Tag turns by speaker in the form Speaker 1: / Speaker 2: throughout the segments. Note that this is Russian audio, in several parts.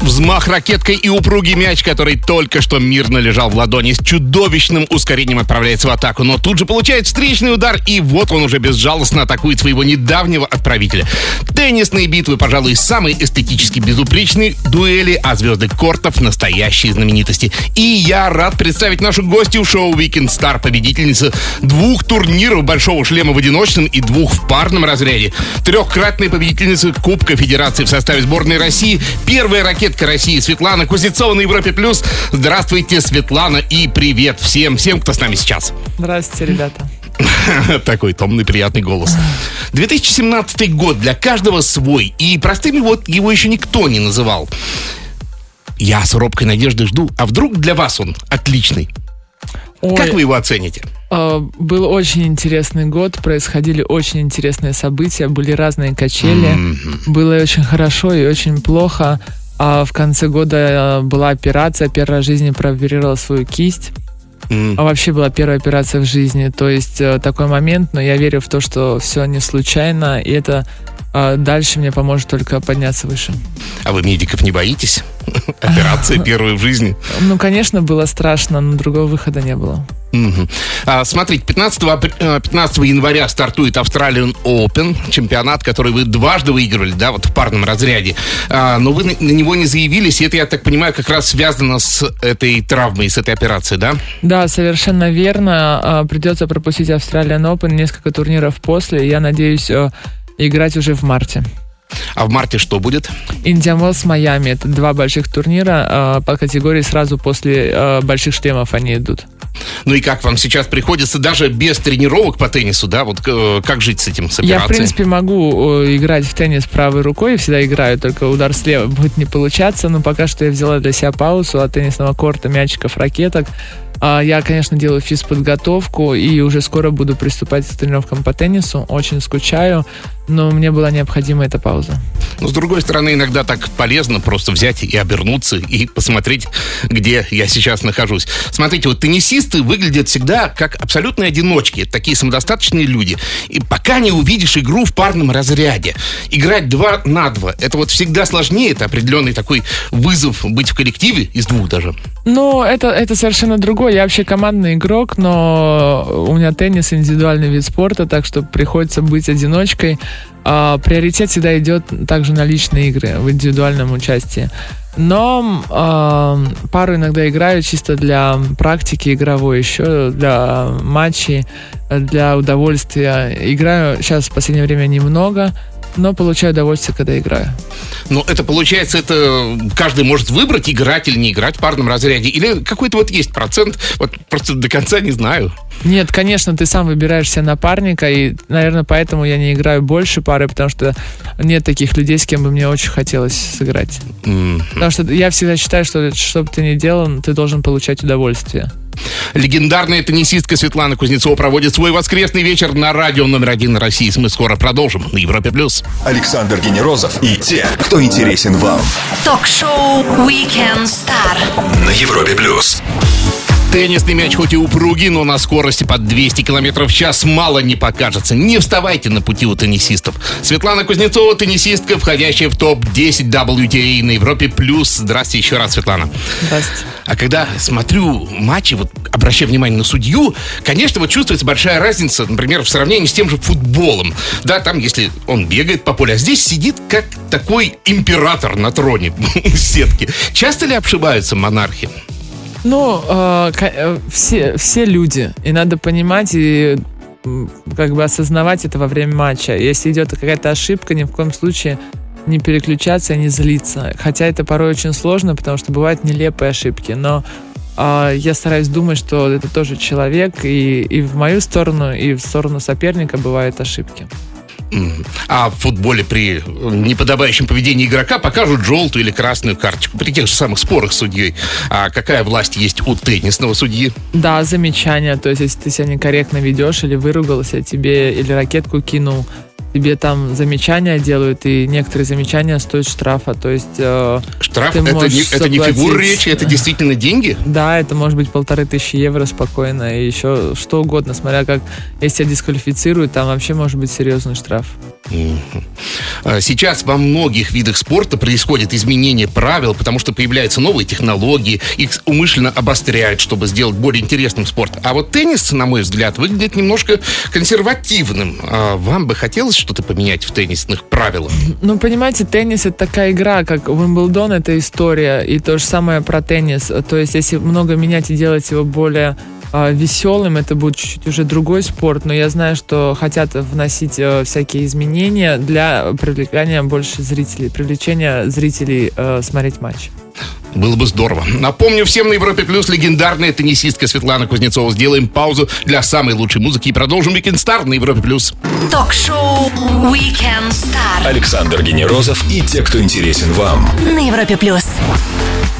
Speaker 1: Взмах ракеткой и упругий мяч, который только что мирно лежал в ладони, с чудовищным ускорением отправляется в атаку, но тут же получает встречный удар, и вот он уже безжалостно атакует своего недавнего отправителя. Теннисные битвы, пожалуй, самые эстетически безупречные дуэли, а звезды кортов — настоящие знаменитости. И я рад представить нашу гостью шоу Weekend Star, победительница двух турниров Большого шлема в одиночном и двух в парном разряде, трехкратная победительница Кубка Федерации в составе сборной России, первая ракетка ракетка России Светлана Кузнецова на Европе Плюс. Здравствуйте, Светлана, и привет всем, всем, кто с нами сейчас.
Speaker 2: Здравствуйте, ребята.
Speaker 1: Такой томный, приятный голос. 2017 год для каждого свой, и простыми вот его еще никто не называл. Я с робкой надеждой жду, а вдруг для вас он отличный? Ой, как вы его оцените?
Speaker 2: Э, был очень интересный год, происходили очень интересные события, были разные качели, mm-hmm. было очень хорошо и очень плохо. А в конце года э, была операция, первая в жизни прооперировала свою кисть. Mm. А вообще была первая операция в жизни. То есть э, такой момент, но я верю в то, что все не случайно, и это а дальше мне поможет только подняться выше.
Speaker 1: А вы медиков не боитесь? Операция первая в жизни?
Speaker 2: Ну, конечно, было страшно, но другого выхода не было.
Speaker 1: Угу. А, смотрите, 15, 15 э, января стартует Australian Open, чемпионат, который вы дважды выигрывали, да, вот в парном разряде. А, но вы на, на него не заявились, и это, я так понимаю, как раз связано с этой травмой, с этой операцией, да?
Speaker 2: Да, совершенно верно. А, придется пропустить Australian Open, несколько турниров после. Я надеюсь, э, играть уже в марте.
Speaker 1: А в марте что будет?
Speaker 2: Wells, Майами. Это два больших турнира э, по категории сразу после э, больших шлемов они идут.
Speaker 1: Ну и как вам сейчас приходится даже без тренировок по теннису, да? Вот э, как жить с этим, с операцией?
Speaker 2: Я, в принципе, могу э, играть в теннис правой рукой, всегда играю, только удар слева будет не получаться, но пока что я взяла для себя паузу от теннисного корта, мячиков, ракеток. А, я, конечно, делаю физподготовку и уже скоро буду приступать к тренировкам по теннису. Очень скучаю, но мне была необходима эта пауза.
Speaker 1: Но, с другой стороны, иногда так полезно просто взять и обернуться и посмотреть, где я сейчас нахожусь. Смотрите, вот теннисисты выглядят всегда как абсолютные одиночки, такие самодостаточные люди. И пока не увидишь игру в парном разряде, играть два на два, это вот всегда сложнее, это определенный такой вызов быть в коллективе из двух даже.
Speaker 2: Ну, это, это совершенно другое. Я вообще командный игрок, но у меня теннис индивидуальный вид спорта, так что приходится быть одиночкой. А, приоритет всегда идет также на личные игры в индивидуальном участии. Но э, пару иногда играю чисто для практики игровой, еще для матчей, для удовольствия. Играю сейчас в последнее время немного, но получаю удовольствие, когда играю.
Speaker 1: Но это получается, это каждый может выбрать, играть или не играть в парном разряде? Или какой-то вот есть процент? Вот просто до конца не знаю.
Speaker 2: Нет, конечно, ты сам выбираешь себе напарника, и, наверное, поэтому я не играю больше пары, потому что нет таких людей, с кем бы мне очень хотелось сыграть. Mm-hmm. Потому что я всегда считаю, что что бы ты ни делал, ты должен получать удовольствие.
Speaker 1: Легендарная теннисистка Светлана Кузнецова проводит свой воскресный вечер на радио номер один России. Мы скоро продолжим на Европе+. плюс.
Speaker 3: Александр Генерозов и те, кто интересен вам.
Speaker 4: Ток-шоу «Weekend Star»
Speaker 3: на Европе+. плюс.
Speaker 1: Теннисный мяч хоть и упругий, но на скорости под 200 км в час мало не покажется. Не вставайте на пути у теннисистов. Светлана Кузнецова, теннисистка, входящая в топ-10 WTA на Европе+. плюс. Здрасте еще раз, Светлана.
Speaker 2: Здравствуйте.
Speaker 1: А когда смотрю матчи, вот обращаю внимание на судью, конечно, вот чувствуется большая разница, например, в сравнении с тем же футболом. Да, там, если он бегает по полю, а здесь сидит как такой император на троне сетки. Часто ли обшибаются монархи?
Speaker 2: Ну, э, э, все, все люди. И надо понимать и как бы осознавать это во время матча. Если идет какая-то ошибка, ни в коем случае не переключаться и не злиться. Хотя это порой очень сложно, потому что бывают нелепые ошибки. Но э, я стараюсь думать, что это тоже человек, и, и в мою сторону, и в сторону соперника бывают ошибки.
Speaker 1: А в футболе при неподобающем поведении игрока покажут желтую или красную карточку при тех же самых спорах с судьей. А какая власть есть у теннисного судьи?
Speaker 2: Да, замечание. То есть, если ты себя некорректно ведешь или выругался, тебе или ракетку кинул, тебе там замечания делают, и некоторые замечания стоят штрафа. То есть э,
Speaker 1: Штраф это не,
Speaker 2: можешь
Speaker 1: это не фигура
Speaker 2: заплатить.
Speaker 1: речи, это действительно деньги?
Speaker 2: да, это может быть полторы тысячи евро спокойно, и еще что угодно, смотря как, если тебя дисквалифицируют, там вообще может быть серьезный штраф.
Speaker 1: А Сейчас во многих видах спорта происходит изменение правил, потому что появляются новые технологии, их умышленно обостряют, чтобы сделать более интересным спорт. А вот теннис, на мой взгляд, выглядит немножко консервативным. А Вам бы хотелось что-то поменять в теннисных правилах?
Speaker 2: Ну, понимаете, теннис это такая игра, как Уимблдон это история, и то же самое про теннис. То есть, если много менять и делать его более а, веселым, это будет чуть-чуть уже другой спорт, но я знаю, что хотят вносить э, всякие изменения для привлекания больше зрителей, привлечения зрителей э, смотреть матч.
Speaker 1: Было бы здорово. Напомню всем на Европе Плюс легендарная теннисистка Светлана Кузнецова. Сделаем паузу для самой лучшей музыки и продолжим Weekend Star на Европе Плюс.
Speaker 4: Ток-шоу Weekend Star
Speaker 3: Александр Генерозов и те, кто интересен вам.
Speaker 4: на Европе плюс.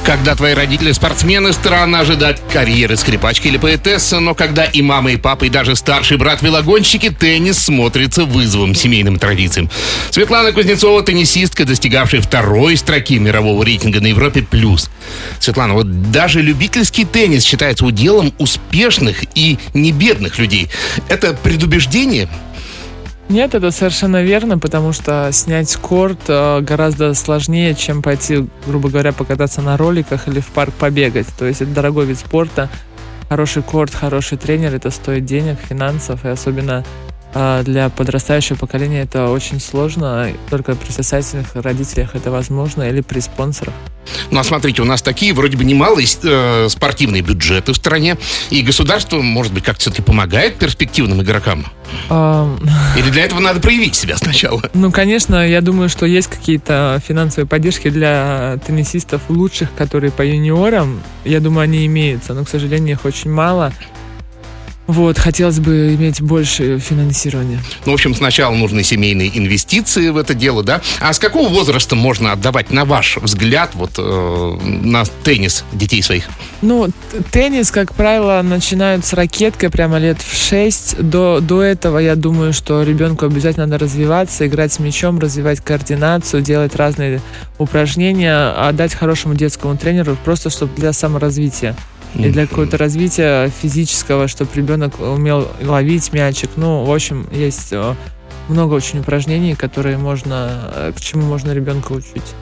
Speaker 1: Когда твои родители спортсмены, странно ожидать карьеры скрипачки или поэтессы, но когда и мама, и папа, и даже старший брат велогонщики, теннис смотрится вызовом семейным традициям. Светлана Кузнецова, теннисистка, достигавшая второй строки мирового рейтинга на Европе+. плюс. Светлана, вот даже любительский теннис считается уделом успешных и не бедных людей. Это предубеждение?
Speaker 2: Нет, это совершенно верно, потому что снять корт э, гораздо сложнее, чем пойти, грубо говоря, покататься на роликах или в парк побегать. То есть это дорогой вид спорта. Хороший корт, хороший тренер, это стоит денег, финансов, и особенно для подрастающего поколения это очень сложно. Только при состоятельных родителях это возможно или при спонсорах.
Speaker 1: Ну, а смотрите, у нас такие вроде бы немалые э, спортивные бюджеты в стране, и государство, может быть, как-то все-таки помогает перспективным игрокам? Или для этого надо проявить себя сначала?
Speaker 2: Ну, конечно, я думаю, что есть какие-то финансовые поддержки для теннисистов лучших, которые по юниорам. Я думаю, они имеются, но, к сожалению, их очень мало. Вот, хотелось бы иметь больше финансирования.
Speaker 1: Ну, в общем, сначала нужны семейные инвестиции в это дело, да? А с какого возраста можно отдавать, на ваш взгляд, вот э, на теннис детей своих?
Speaker 2: Ну, теннис, как правило, начинают с ракеткой прямо лет в 6. До, до этого, я думаю, что ребенку обязательно надо развиваться, играть с мячом, развивать координацию, делать разные упражнения, отдать хорошему детскому тренеру, просто чтобы для саморазвития. И для какого-то развития физического, чтобы ребенок умел ловить мячик. Ну, в общем, есть э, много очень упражнений, которые можно, э, к чему можно ребенка учить.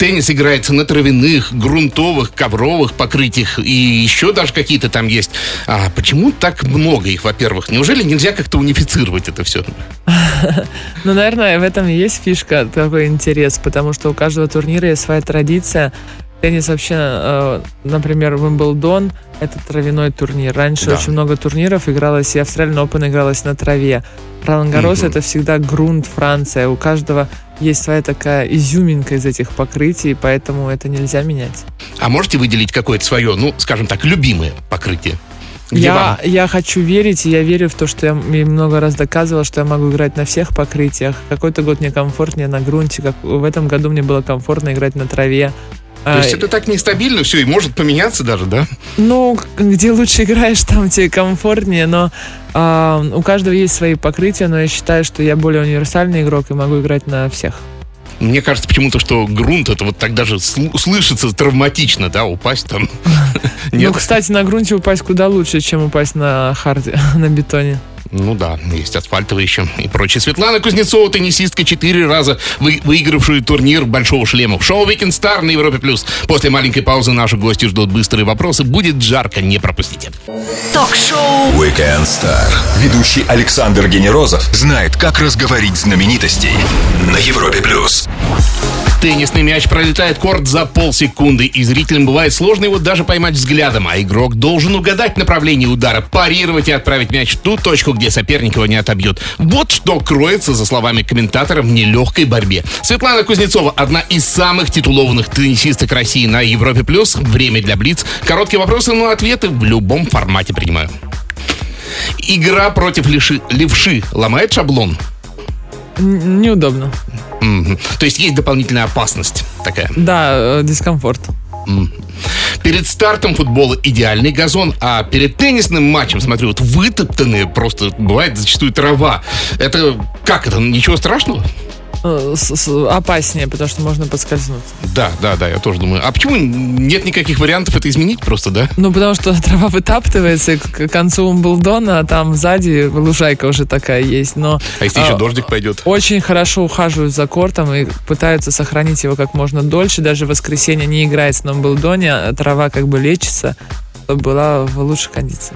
Speaker 1: Теннис играется на травяных, грунтовых, ковровых покрытиях и еще даже какие-то там есть. А почему так много их, во-первых? Неужели нельзя как-то унифицировать это все?
Speaker 2: Ну, наверное, в этом и есть фишка, такой интерес, потому что у каждого турнира есть своя традиция. Теннис вообще, э, например, Wimbledon — это травяной турнир. Раньше
Speaker 1: Да.
Speaker 2: очень много турниров игралось, и Australian Open игралась на траве. Ролан Гарос
Speaker 1: Мгм.
Speaker 2: это всегда грунт Франция. У каждого есть своя такая изюминка из этих покрытий, поэтому это нельзя менять.
Speaker 1: А можете выделить какое-то свое, ну, скажем так, любимое покрытие? Где
Speaker 2: Я,
Speaker 1: вам?
Speaker 2: я хочу верить, и я верю в то, что я много раз доказывала, что я могу играть на всех покрытиях. Какой-то год мне комфортнее на грунте, как в этом году мне было комфортно играть на траве.
Speaker 1: То есть это так нестабильно все и может поменяться даже, да?
Speaker 2: Ну, где лучше играешь, там тебе комфортнее, но а, у каждого есть свои покрытия, но я считаю, что я более универсальный игрок и могу играть на всех.
Speaker 1: Мне кажется почему-то, что грунт это вот так даже сл- слышится травматично, да, упасть там.
Speaker 2: Ну, кстати, на грунте упасть куда лучше, чем упасть на харде, на бетоне.
Speaker 1: Ну да, есть асфальтовые еще и прочее. Светлана Кузнецова, теннисистка, четыре раза вы- выигравшую турнир Большого шлема. В шоу Weekend Star на Европе+. плюс. После маленькой паузы наши гости ждут быстрые вопросы. Будет жарко, не пропустите.
Speaker 4: Ток-шоу
Speaker 3: Weekend Star. Ведущий Александр Генерозов знает, как разговорить знаменитостей на Европе плюс.
Speaker 1: Теннисный мяч пролетает корт за полсекунды, и зрителям бывает сложно его даже поймать взглядом, а игрок должен угадать направление удара, парировать и отправить мяч в ту точку, где соперник его не отобьет. Вот что кроется, за словами комментаторов, в нелегкой борьбе. Светлана Кузнецова – одна из самых титулованных теннисисток России на Европе+. плюс. Время для Блиц. Короткие вопросы, но ответы в любом формате принимаю. Игра против левши, левши ломает шаблон?
Speaker 2: Неудобно.
Speaker 1: То есть есть дополнительная опасность такая.
Speaker 2: Да, э, дискомфорт.
Speaker 1: Перед стартом футбола идеальный газон, а перед теннисным матчем, смотрю, вот вытоптанные просто, бывает зачастую трава. Это как это, ничего страшного?
Speaker 2: Э, опаснее, потому что можно подскользнуться.
Speaker 1: Да, да, да, я тоже думаю. А почему нет никаких вариантов это изменить просто, да?
Speaker 2: Ну, потому что трава вытаптывается, и к концу Умблдона, а там сзади лужайка уже такая есть. Но
Speaker 1: А если
Speaker 2: а,
Speaker 1: еще дождик пойдет?
Speaker 2: очень хорошо ухаживают за кортом и пытаются сохранить его как можно дольше. Даже в воскресенье не играется на Умблдоне, а трава как бы лечится, чтобы была в лучшей кондиции.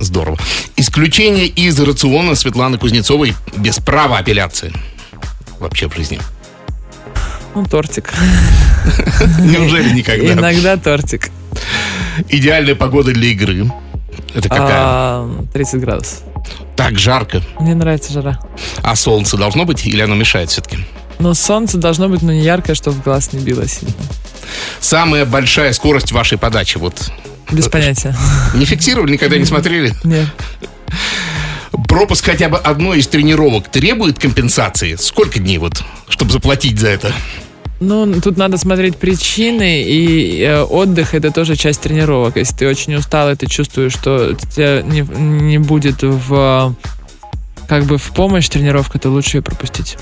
Speaker 1: Здорово. Исключение из рациона Светланы Кузнецовой без права апелляции. Вообще в жизни.
Speaker 2: Ну, тортик.
Speaker 1: Неужели никогда?
Speaker 2: Иногда тортик.
Speaker 1: Идеальная погода для игры. Это какая?
Speaker 2: А, 30 градусов.
Speaker 1: Так жарко.
Speaker 2: Мне нравится жара.
Speaker 1: А солнце должно быть или оно мешает все-таки?
Speaker 2: Но солнце должно быть, ну, не яркое, чтобы в глаз не било сильно.
Speaker 1: Самая большая скорость вашей подачи. Вот
Speaker 2: Без понятия.
Speaker 1: не фиксировали, никогда не смотрели?
Speaker 2: Нет.
Speaker 1: Пропуск хотя бы одной из тренировок требует компенсации? Сколько дней вот, чтобы заплатить за это?
Speaker 2: Ну, тут надо смотреть причины, и э, отдых это тоже часть тренировок. Если ты очень устал, и ты чувствуешь, что тебя не, не будет в как бы в помощь тренировка, то лучше ее пропустить.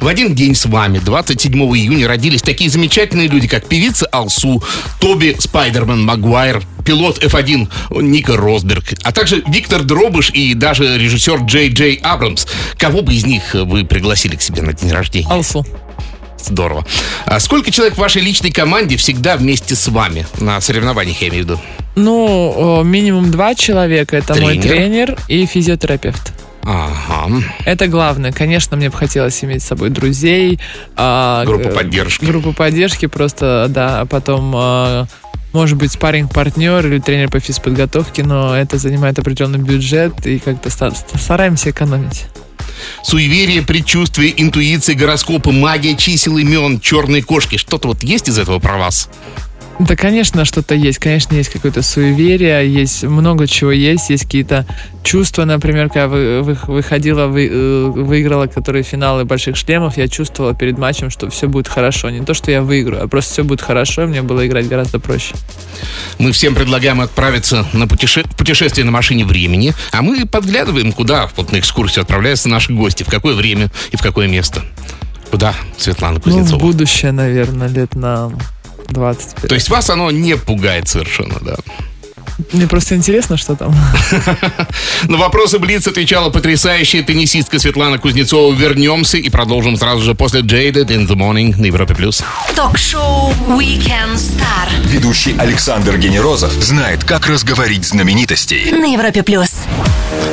Speaker 1: В один день с вами, 27 июня, родились такие замечательные люди, как певица Алсу, Тоби Спайдерман Магуайр, пилот F1 Ника Росберг, а также Виктор Дробыш и даже режиссер Джей Джей Абрамс. Кого бы из них вы пригласили к себе на день рождения?
Speaker 2: Алсу.
Speaker 1: Здорово. А сколько человек в вашей личной команде всегда вместе с вами на соревнованиях, я имею в виду?
Speaker 2: Ну, минимум два человека. Это мой
Speaker 1: Тренер.
Speaker 2: тренер и физиотерапевт.
Speaker 1: Ага.
Speaker 2: Это главное. Конечно, мне бы хотелось иметь с собой друзей. а,
Speaker 1: Группу
Speaker 2: э,
Speaker 1: поддержки.
Speaker 2: Группу поддержки просто, да, а потом... а, может быть, спарринг партнер или тренер по физподготовке, но это занимает определенный бюджет и как-то ста- стараемся экономить.
Speaker 1: Суеверие, предчувствие, интуиция, гороскопы, магия, чисел, имен, черные кошки. Что-то вот есть из этого про вас?
Speaker 2: Да, конечно, что-то есть. Конечно, есть какое-то суеверие, есть много чего есть. Есть какие-то чувства, например, когда вы, вы- выходила, вы, э, выиграла которые финалы больших шлемов, я чувствовала перед матчем, что все будет хорошо. Не то, что я выиграю, а просто все будет хорошо, и мне было играть гораздо проще.
Speaker 1: Мы всем предлагаем отправиться на путеше- путешествие на машине времени, а мы подглядываем, куда вот на экскурсию отправляются наши гости, в какое время и в какое место. Куда, Светлана
Speaker 2: Ну, в
Speaker 1: Кузнецова?
Speaker 2: будущее, наверное, лет на 20.
Speaker 1: То есть вас оно не пугает совершенно, да?
Speaker 2: Мне просто интересно, что там.
Speaker 1: На вопросы Блиц отвечала потрясающая теннисистка Светлана Кузнецова. Вернемся и продолжим сразу же после Jaded in the Morning на Европе+. плюс.
Speaker 4: Ток-шоу Weekend Star
Speaker 3: Ведущий Александр Генерозов знает, как разговорить знаменитостей.
Speaker 4: на Европе плюс.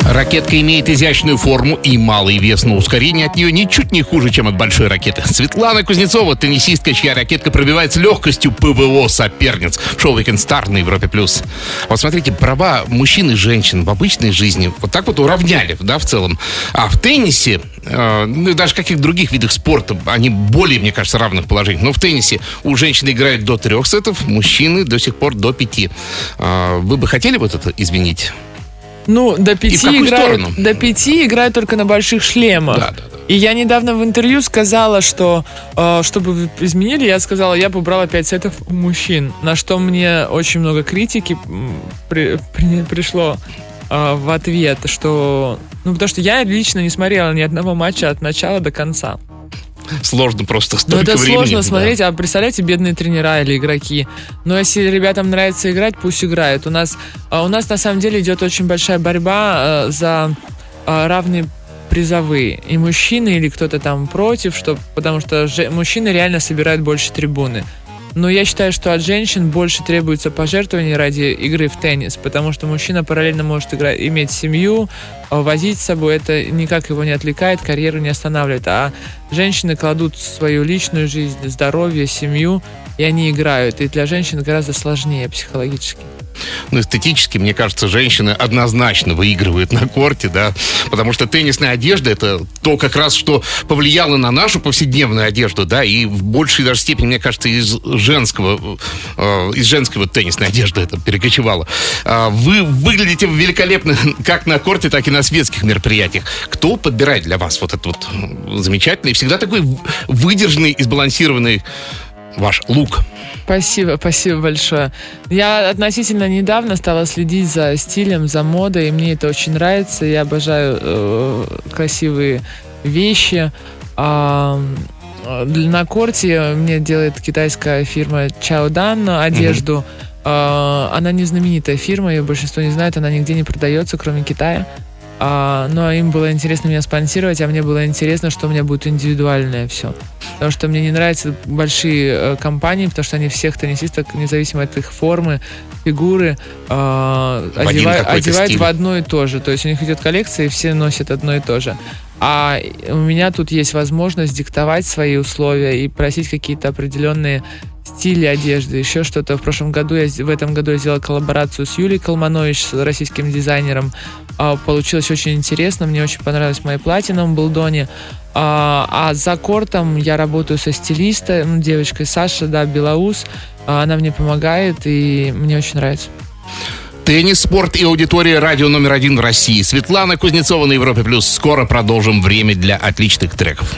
Speaker 1: Ракетка имеет изящную форму и малый вес, но ускорение от нее ничуть не хуже, чем от большой ракеты. Светлана Кузнецова, теннисистка, чья ракетка пробивает с легкостью ПВО соперниц. Шоу Weekend Star на Европе+. плюс. Вот смотрите, права мужчин и женщин в обычной жизни вот так вот уравняли, да, в целом. А в теннисе, э, ну даже в каких других видах спорта, они более, мне кажется, равных положениях. Но в теннисе у женщин играют до трех сетов, мужчины до сих пор до пяти. А, Вы бы хотели вот это изменить?
Speaker 2: Ну, до пяти играют, до пяти играют только на больших шлемах.
Speaker 1: Да, да, да.
Speaker 2: И я недавно в интервью сказала, что э, чтобы вы изменили, я сказала, я бы брала 5 сетов у мужчин. На что мне очень много критики при- при- пришло э, в ответ, что... Ну, потому что я лично не смотрела ни одного матча от начала до конца.
Speaker 1: Сложно просто
Speaker 2: Ну,
Speaker 1: столько
Speaker 2: это
Speaker 1: времени.
Speaker 2: сложно
Speaker 1: да.
Speaker 2: смотреть, а представляете, бедные тренера или игроки. Но если ребятам нравится играть, пусть играют. У нас, а, у нас на самом деле идет очень большая борьба э, за равные призовые. И мужчины или кто-то там против, что, потому что же- мужчины реально собирают больше трибуны. Но я считаю, что от женщин больше требуется пожертвований ради игры в теннис, потому что мужчина параллельно может играть, иметь семью, возить с собой, это никак его не отвлекает, карьеру не останавливает. А женщины кладут свою личную жизнь, здоровье, семью, и они играют. И для женщин гораздо сложнее психологически.
Speaker 1: Ну, эстетически, мне кажется, женщины однозначно выигрывают на корте, да, потому что теннисная одежда это то как раз, что повлияло на нашу повседневную одежду, да, и в большей даже степени, мне кажется, из женского, э, из женской вот теннисной одежды это перекочевало. А Вы выглядите великолепно как на корте, так и на светских мероприятиях. Кто подбирает для вас вот этот вот замечательный, всегда такой выдержанный и сбалансированный ваш лук.
Speaker 2: Спасибо, спасибо большое. Я относительно недавно стала следить за стилем, за модой, и мне это очень нравится. Я обожаю э, красивые вещи. А, на корте мне делает китайская фирма Чаодан одежду. Mm-hmm. Она не знаменитая фирма, ее большинство не знает, она нигде не продается, кроме Китая. А, но им было интересно меня спонсировать, а мне было интересно, что у меня будет индивидуальное все. Потому что мне не нравятся большие э, компании, потому что они всех теннисисток, независимо от их формы, фигуры, э, одевают, одевают в одно и то же. То есть у них идет коллекция, и все носят одно и то же. А у меня тут есть возможность диктовать свои условия и просить какие-то определенные стили одежды, еще что-то. В прошлом году я в этом году я сделала коллаборацию с Юлией Колманович, с российским дизайнером. А, получилось очень интересно, мне очень понравилось мои платья на Умблдоне. А, а за кортом я работаю со стилистом, девочкой Саша, да, Белоус. А, она мне помогает, и мне очень нравится.
Speaker 1: Теннис, спорт и аудитория радио номер один в России. Светлана Кузнецова на Европе Плюс. Скоро продолжим время для отличных треков.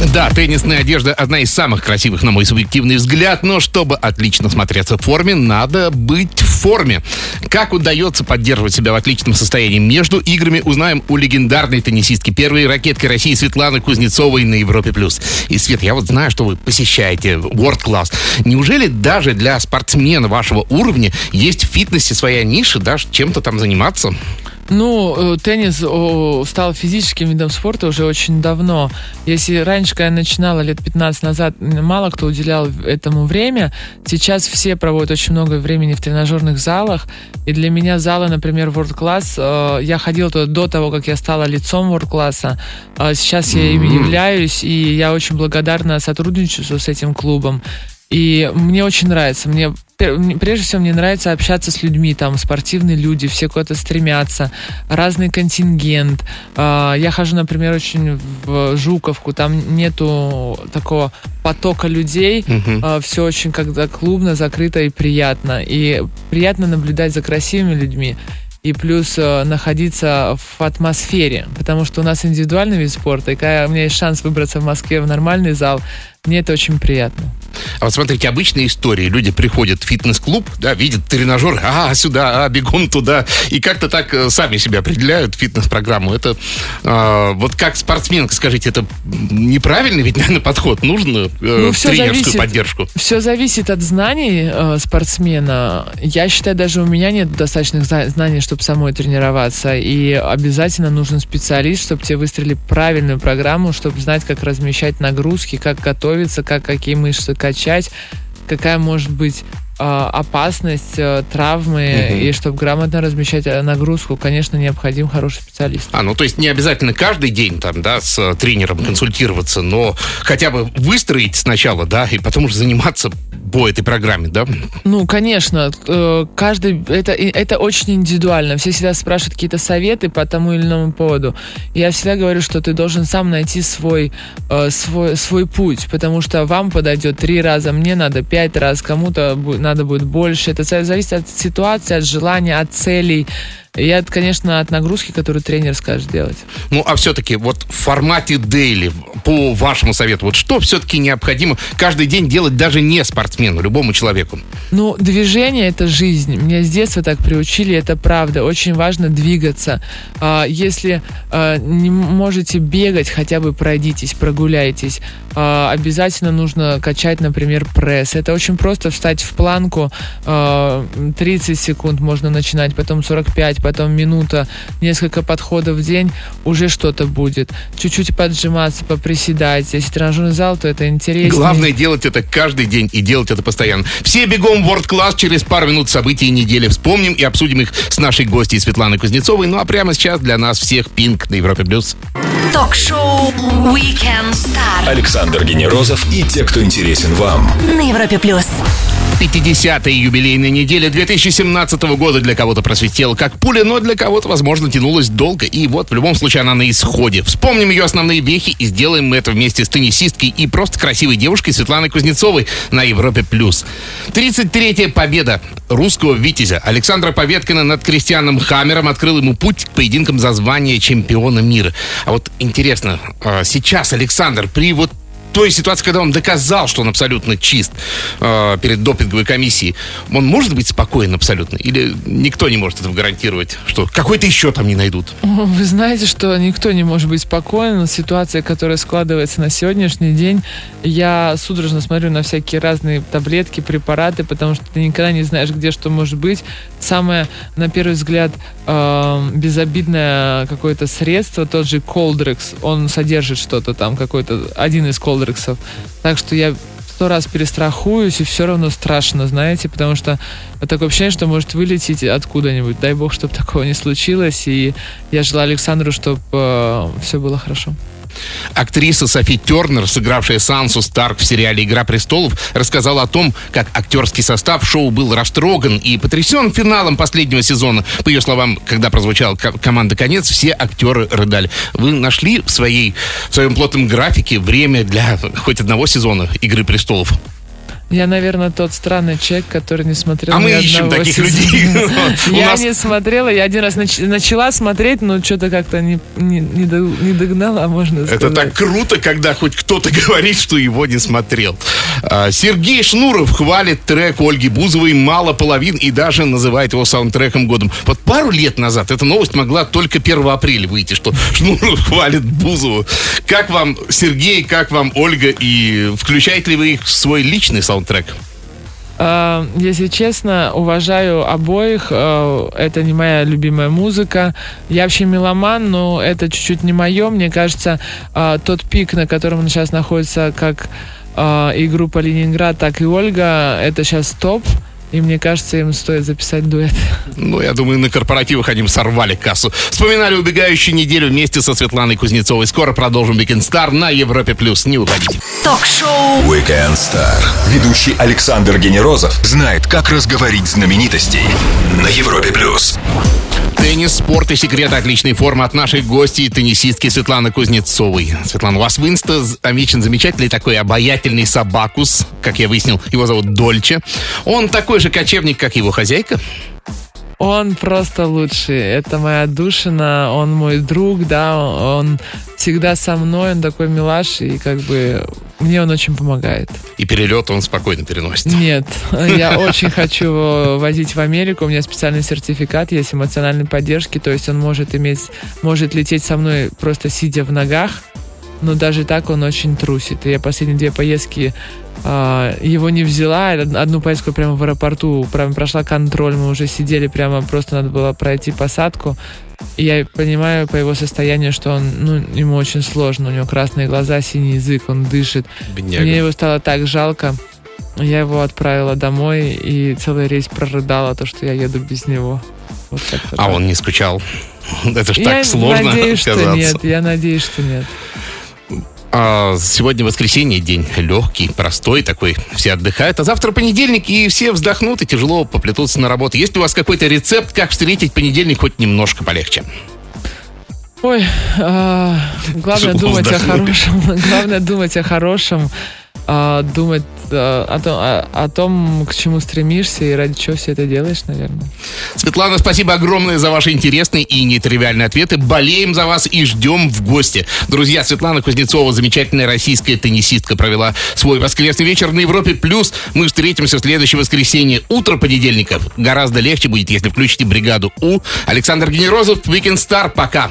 Speaker 1: Да, теннисная одежда одна из самых красивых, на мой субъективный взгляд, но чтобы отлично смотреться в форме, надо быть в форме. Как удается поддерживать себя в отличном состоянии между играми, узнаем у легендарной теннисистки первой ракетки России Светланы Кузнецовой на Европе+. плюс. И, Свет, я вот знаю, что вы посещаете World Class. Неужели даже для спортсмена вашего уровня есть в фитнесе своя ниша, даже чем-то там заниматься?
Speaker 2: Ну, э, теннис стал физическим видом спорта уже очень давно. Если раньше, когда я начинала лет 15 назад, мало кто уделял этому время, сейчас все проводят очень много времени в тренажерных залах. И для меня залы, например, World Class, э, я ходила туда до того, как я стала лицом World Class. А сейчас я им являюсь, и я очень благодарна сотрудничеству с этим клубом. И мне очень нравится. Мне прежде всего мне нравится общаться с людьми, там спортивные люди, все куда-то стремятся, разный контингент. А, я хожу, например, очень в Жуковку, там нету такого потока людей, uh все очень когда клубно, закрыто и приятно. И приятно наблюдать за красивыми людьми и плюс э, находиться в атмосфере, потому что у нас индивидуальный вид спорта, и когда у меня есть шанс выбраться в Москве в нормальный зал, мне это очень приятно.
Speaker 1: А вот смотрите, обычные истории. Люди приходят в фитнес-клуб, да, видят тренажер, а, сюда, а, бегом туда. И как-то так э, сами себя определяют, фитнес-программу. Это э, вот как спортсменка, скажите, это неправильный ведь, наверное, подход? Нужно э, ну, тренерскую зависит, поддержку?
Speaker 2: Все зависит от знаний э, спортсмена. Я считаю, даже у меня нет достаточных знаний, чтобы самой тренироваться. И обязательно нужен специалист, чтобы тебе выстроили правильную программу, чтобы знать, как размещать нагрузки, как готовиться, как какие мышцы качать, какая может быть опасность э, травмы, угу. и чтобы грамотно размещать э, нагрузку, конечно, необходим хороший специалист.
Speaker 1: А, ну то есть не обязательно каждый день там, да, с э, тренером консультироваться, но хотя бы выстроить сначала, да, и потом уже заниматься по этой программе, да?
Speaker 2: Ну, конечно, каждый, это, это очень индивидуально. Все всегда спрашивают какие-то советы по тому или иному поводу. Я всегда говорю, что ты должен сам найти свой, свой, свой путь, потому что вам подойдет три раза, мне надо пять раз, кому-то надо будет больше. Это зависит от ситуации, от желания, от целей. Это, конечно, от нагрузки, которую тренер скажет делать.
Speaker 1: Ну, а все-таки вот в формате дейли, по вашему совету, вот что все-таки необходимо каждый день делать даже не спортсмену, любому человеку?
Speaker 2: Ну, движение — это жизнь. Меня с детства так приучили, это правда. Очень важно двигаться. А, если а, не можете бегать, хотя бы пройдитесь, прогуляйтесь. А, обязательно нужно качать, например, пресс. Это очень просто встать в планку. 30 секунд можно начинать, потом 45, потом минута, несколько подходов в день, уже что-то будет. Чуть-чуть поджиматься, поприседать. Если тренажерный зал, то это интереснее.
Speaker 1: Главное делать это каждый день и делать это постоянно. Все бегом в World Class через пару минут событий недели вспомним и обсудим их с нашей гостьей Светланой Кузнецовой. Ну а прямо сейчас для нас всех Пинк на Европе+. плюс.
Speaker 4: Ток-шоу Weekend Star.
Speaker 3: Александр Генерозов и те, кто интересен вам.
Speaker 4: На Европе+. плюс.
Speaker 1: 50-я юбилейная неделя 2017 года для кого-то просветела как пуля, но для кого-то, возможно, тянулась долго. И вот, в любом случае, она на исходе. Вспомним ее основные вехи и сделаем мы это вместе с теннисисткой и просто красивой девушкой Светланой Кузнецовой на Европе+. плюс. 33-я победа русского витязя Александра Поветкина над Кристианом Хаммером открыл ему путь к поединкам за звание чемпиона мира. А вот интересно, а сейчас Александр при вот той ситуации, когда он доказал, что он абсолютно чист э, перед допинговой комиссией, он может быть спокоен абсолютно? Или никто не может этого гарантировать, что какой-то еще там не найдут?
Speaker 2: Вы знаете, что никто не может быть спокоен. Ситуация, которая складывается на сегодняшний день, я судорожно смотрю на всякие разные таблетки, препараты, потому что ты никогда не знаешь, где что может быть. Самое, на первый взгляд, э, безобидное какое-то средство, тот же Колдрекс, он содержит что-то там, какой-то, один из Колдрекс Колдрексов. Так что я сто раз перестрахуюсь, и все равно страшно, знаете, потому что такое ощущение, что может вылететь откуда-нибудь. Дай бог, чтобы такого не случилось. И я желаю Александру, чтобы э, все было хорошо.
Speaker 1: Актриса Софи Тернер, сыгравшая Сансу Старк в сериале «Игра престолов», рассказала о том, как актерский состав шоу был растроган и потрясен финалом последнего сезона. По ее словам, когда прозвучала команда «Конец», все актеры рыдали. Вы нашли в, своей, в своем плотном графике время для хоть одного сезона «Игры престолов»?
Speaker 2: Я, наверное, тот странный человек, который не смотрел
Speaker 1: А мы ищем таких людей.
Speaker 2: Я не смотрела, я один раз начала смотреть, но что-то как-то не догнала, можно сказать.
Speaker 1: Это так круто, когда хоть кто-то говорит, что его не смотрел. А, Сергей Шнуров хвалит трек Ольги Бузовой «Мало половин» и даже называет его саундтреком годом. Вот пару лет назад эта новость могла только 1 апреля выйти, что Шнуров хвалит Бузову. Как вам, Сергей, как вам Ольга, и включаете ли вы их в свой личный саундтрек? Саундтрек?
Speaker 2: Uh, если честно, уважаю обоих. Uh, это не моя любимая музыка. Я вообще меломан, но это чуть-чуть не мое. Мне кажется, uh, тот пик, на котором он сейчас находится, как и группа Ленинград, так и Ольга, это сейчас топ. И мне кажется, им стоит записать дуэт.
Speaker 1: Ну, я думаю, на корпоративах они сорвали кассу. Вспоминали убегающую неделю вместе со Светланой Кузнецовой. Скоро продолжим Weekend Star на Европе+. плюс. Не уходите.
Speaker 4: Ток-шоу
Speaker 3: Weekend Star. Ведущий Александр Генерозов знает, как разговорить знаменитостей на Европе+. плюс.
Speaker 1: Теннис, спорт и секрет отличной формы от нашей гости, теннисистки Светланы Кузнецовой. Светлана, у вас в инста замечен замечательный такой обаятельный собакус, как я выяснил, его зовут Дольче. Он такой же кочевник, как его хозяйка.
Speaker 2: Он просто лучший. Это моя душина, он мой друг, да, он всегда со мной, он такой милаш, и как бы мне он очень помогает.
Speaker 1: И перелет он спокойно переносит?
Speaker 2: Нет, я очень хочу его возить в Америку, у меня специальный сертификат есть эмоциональной поддержки, то есть он может иметь, может лететь со мной просто сидя в ногах, но даже так он очень трусит. И я последние две поездки э, его не взяла. Одну поездку прямо в аэропорту, прямо прошла контроль, мы уже сидели прямо, просто надо было пройти посадку. И я понимаю по его состоянию, что он, ну, ему очень сложно. У него красные глаза, синий язык, он дышит. Бедняга. Мне его стало так жалко. Я его отправила домой и целый рейс прорыдала то, что я еду без него.
Speaker 1: Вот а так. он не скучал? Это же так сложно
Speaker 2: надеюсь, что нет. Я надеюсь, что нет.
Speaker 1: А сегодня воскресенье, день легкий, простой такой, все отдыхают. А завтра понедельник, и все вздохнут и тяжело поплетутся на работу. Есть ли у вас какой-то рецепт, как встретить понедельник хоть немножко полегче?
Speaker 2: Ой, э, главное думать о хорошем. Главное думать о хорошем а, думать а, о, том, о, о том, к чему стремишься и ради чего все это делаешь, наверное.
Speaker 1: Светлана, спасибо огромное за ваши интересные и нетривиальные ответы. Болеем за вас и ждем в гости. Друзья, Светлана Кузнецова, замечательная российская теннисистка, провела свой воскресный вечер на Европе+. плюс. Мы встретимся в следующее воскресенье. Утро понедельников гораздо легче будет, если включите бригаду У. Александр Генерозов, Weekend Star. Пока.